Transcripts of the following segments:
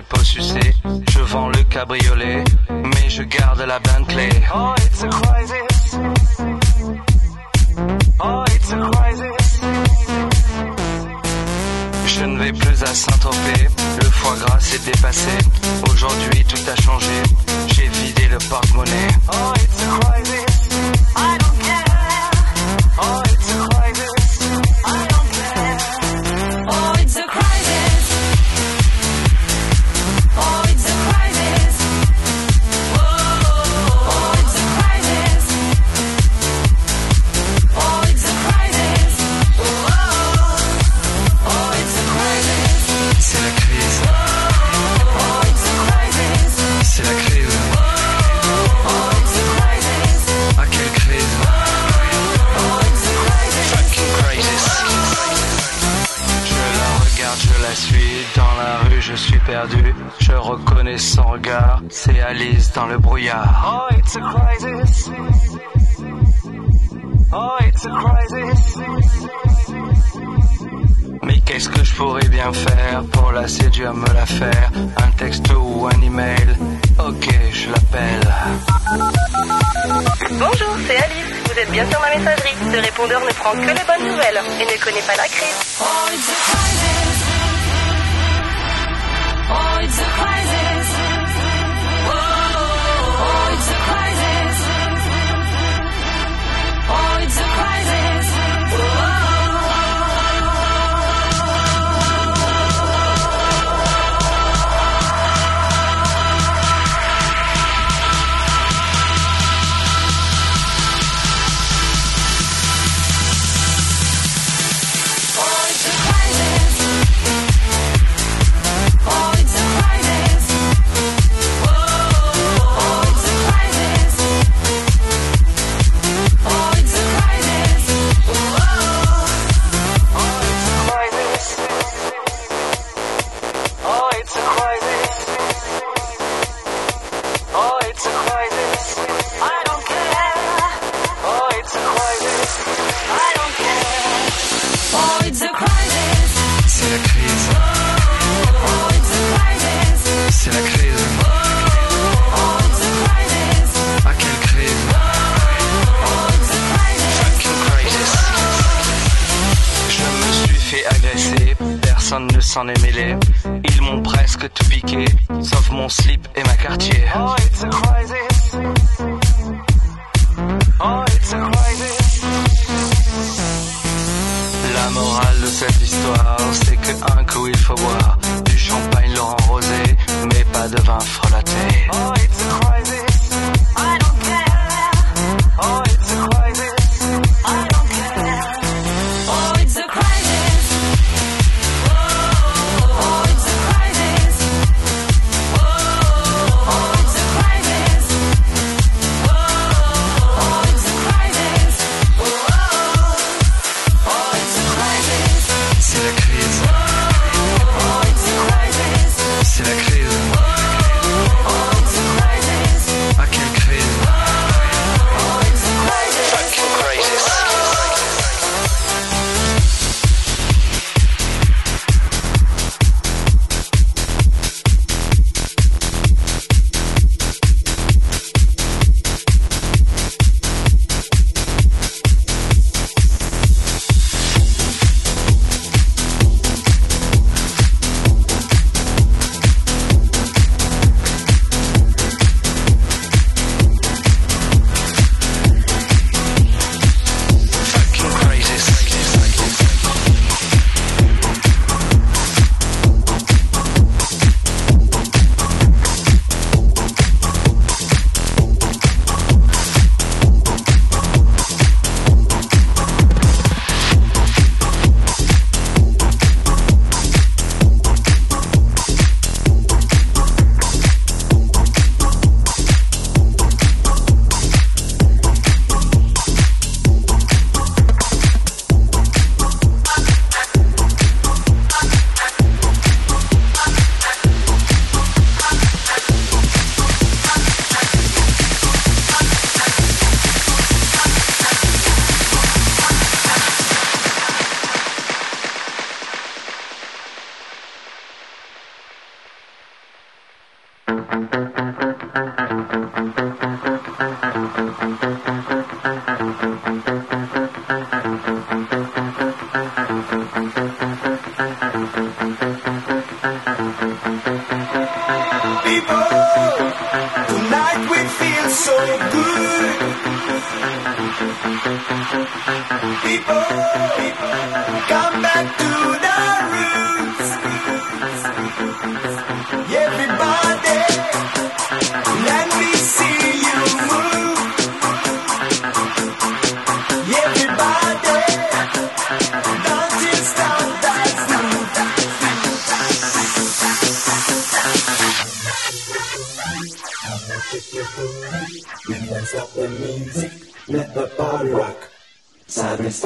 les peaux. Je vends le cabriolet, mais je garde la Bentley. Oh, it's a crisis. Oh, it's a crisis. Je ne vais plus à Saint-Tropez, le foie gras s'est dépassé. Aujourd'hui, tout a changé. J'ai vidé le porte-monnaie. Oh, it's a crisis.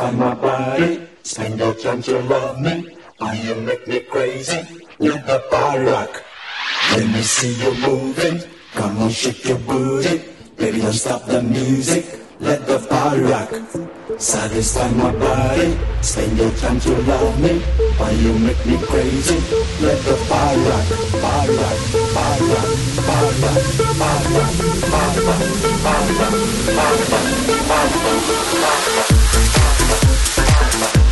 find my body. Spend your time to love me. I you make me crazy Let the body rock. Let me see you moving. Come on, shake your booty. Baby, don't stop the music. Let the body rock. Satisfy my body. Spend your time to love me. Why you make me crazy? Let the body rock, body rock, rock, rock, rock, rock, rock, rock, rock, rock. Bye.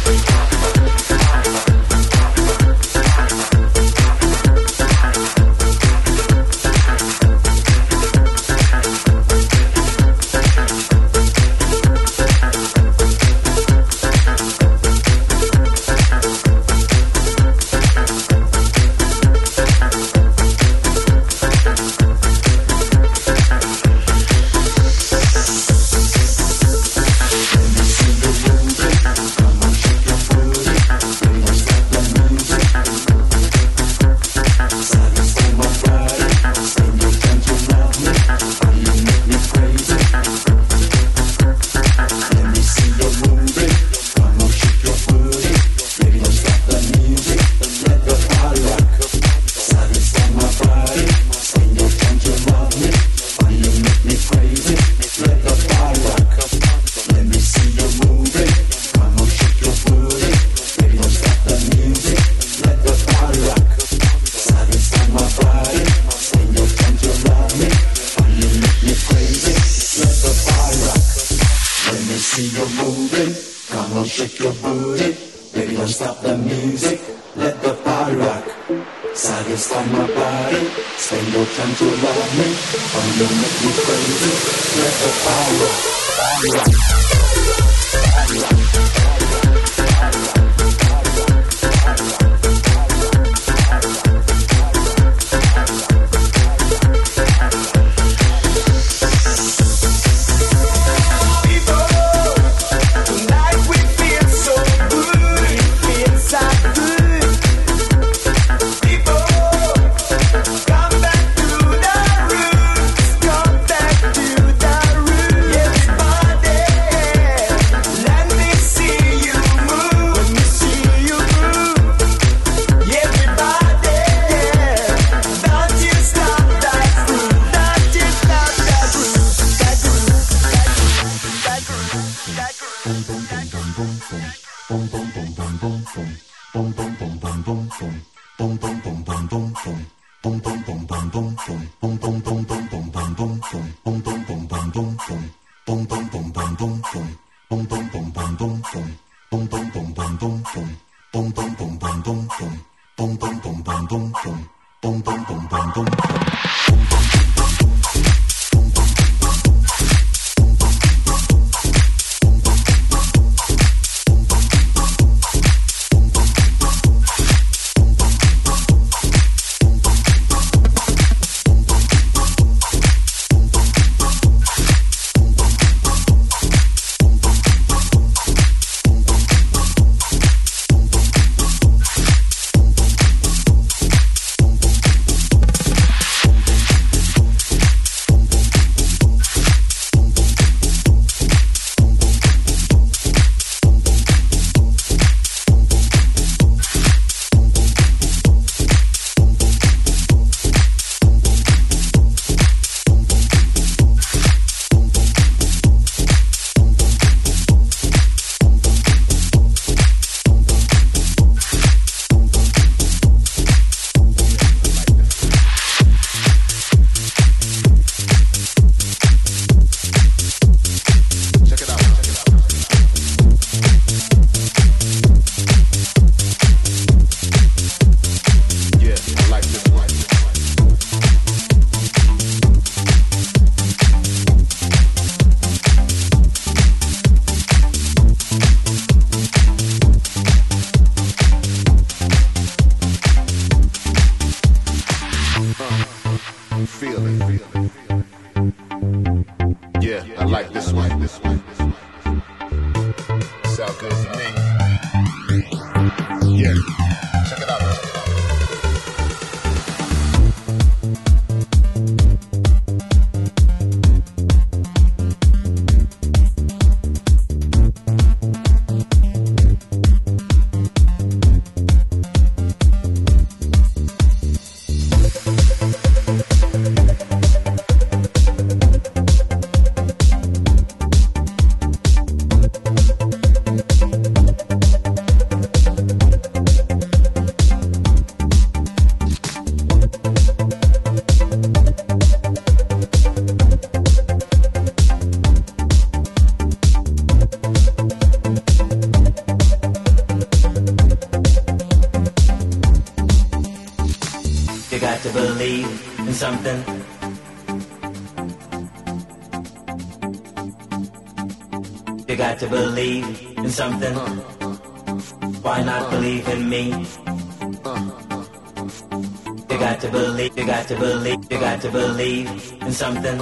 To believe you got to believe in something.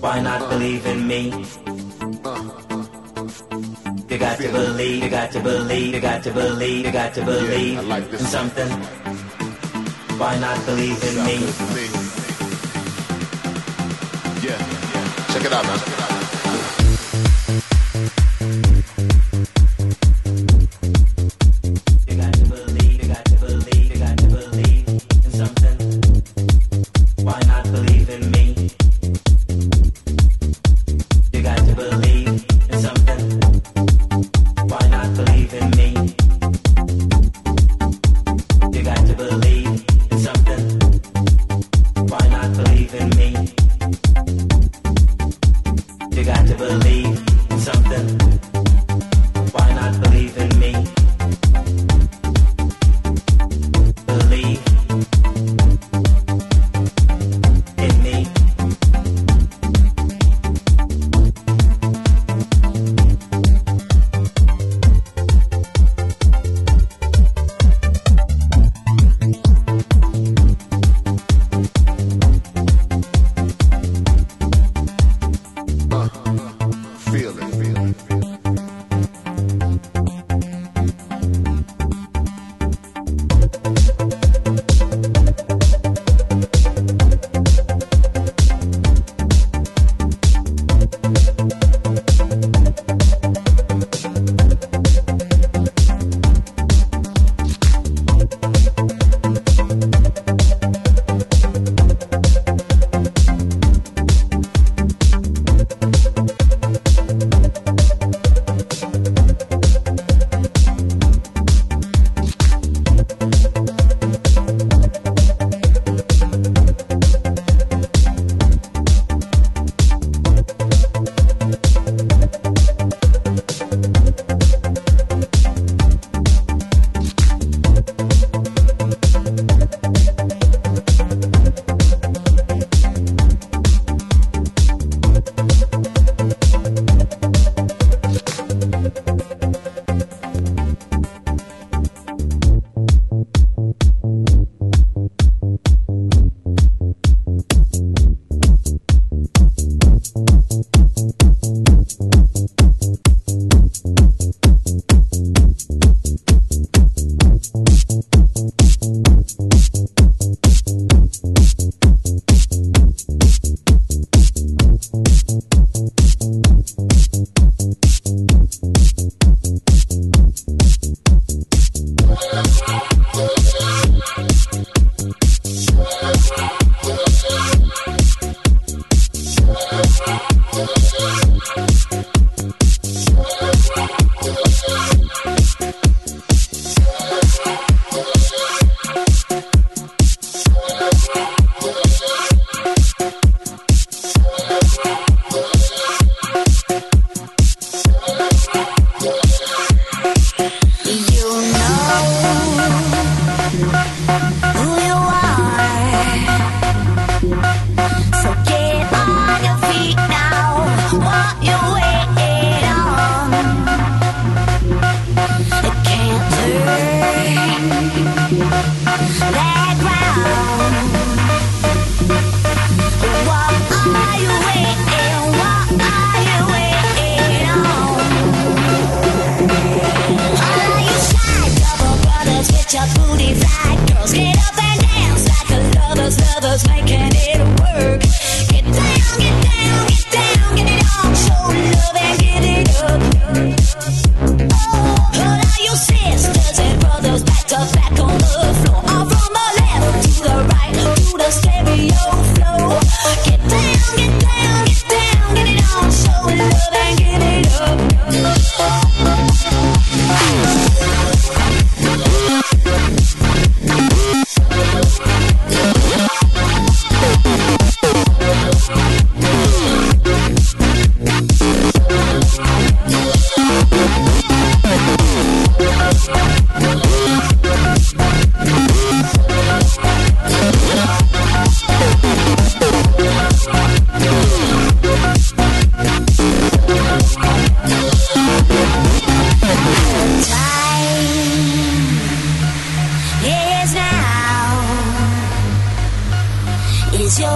Why not believe in me? You got to believe, you got to believe, you got to believe, you got to believe in something. Why not believe in me? Yeah, check it out, man.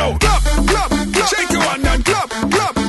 Everybody know. Clap. Shake your hand and clap, clap,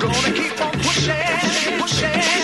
Gonna keep on pushing, pushing,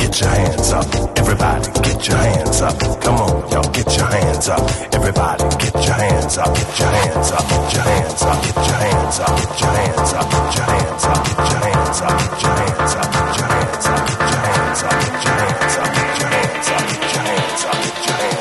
get your hands up. Everybody, get your hands up. Come on, y'all, get your hands up. Everybody, get your hands up. Get your hands up. Get your hands up. Get your hands up. Get your hands up. Get your hands up. Get your hands up. Get your hands up. Get your hands up. Get your hands up. Get your hands up. Get your hands up. Get your hands up. Get your hands up.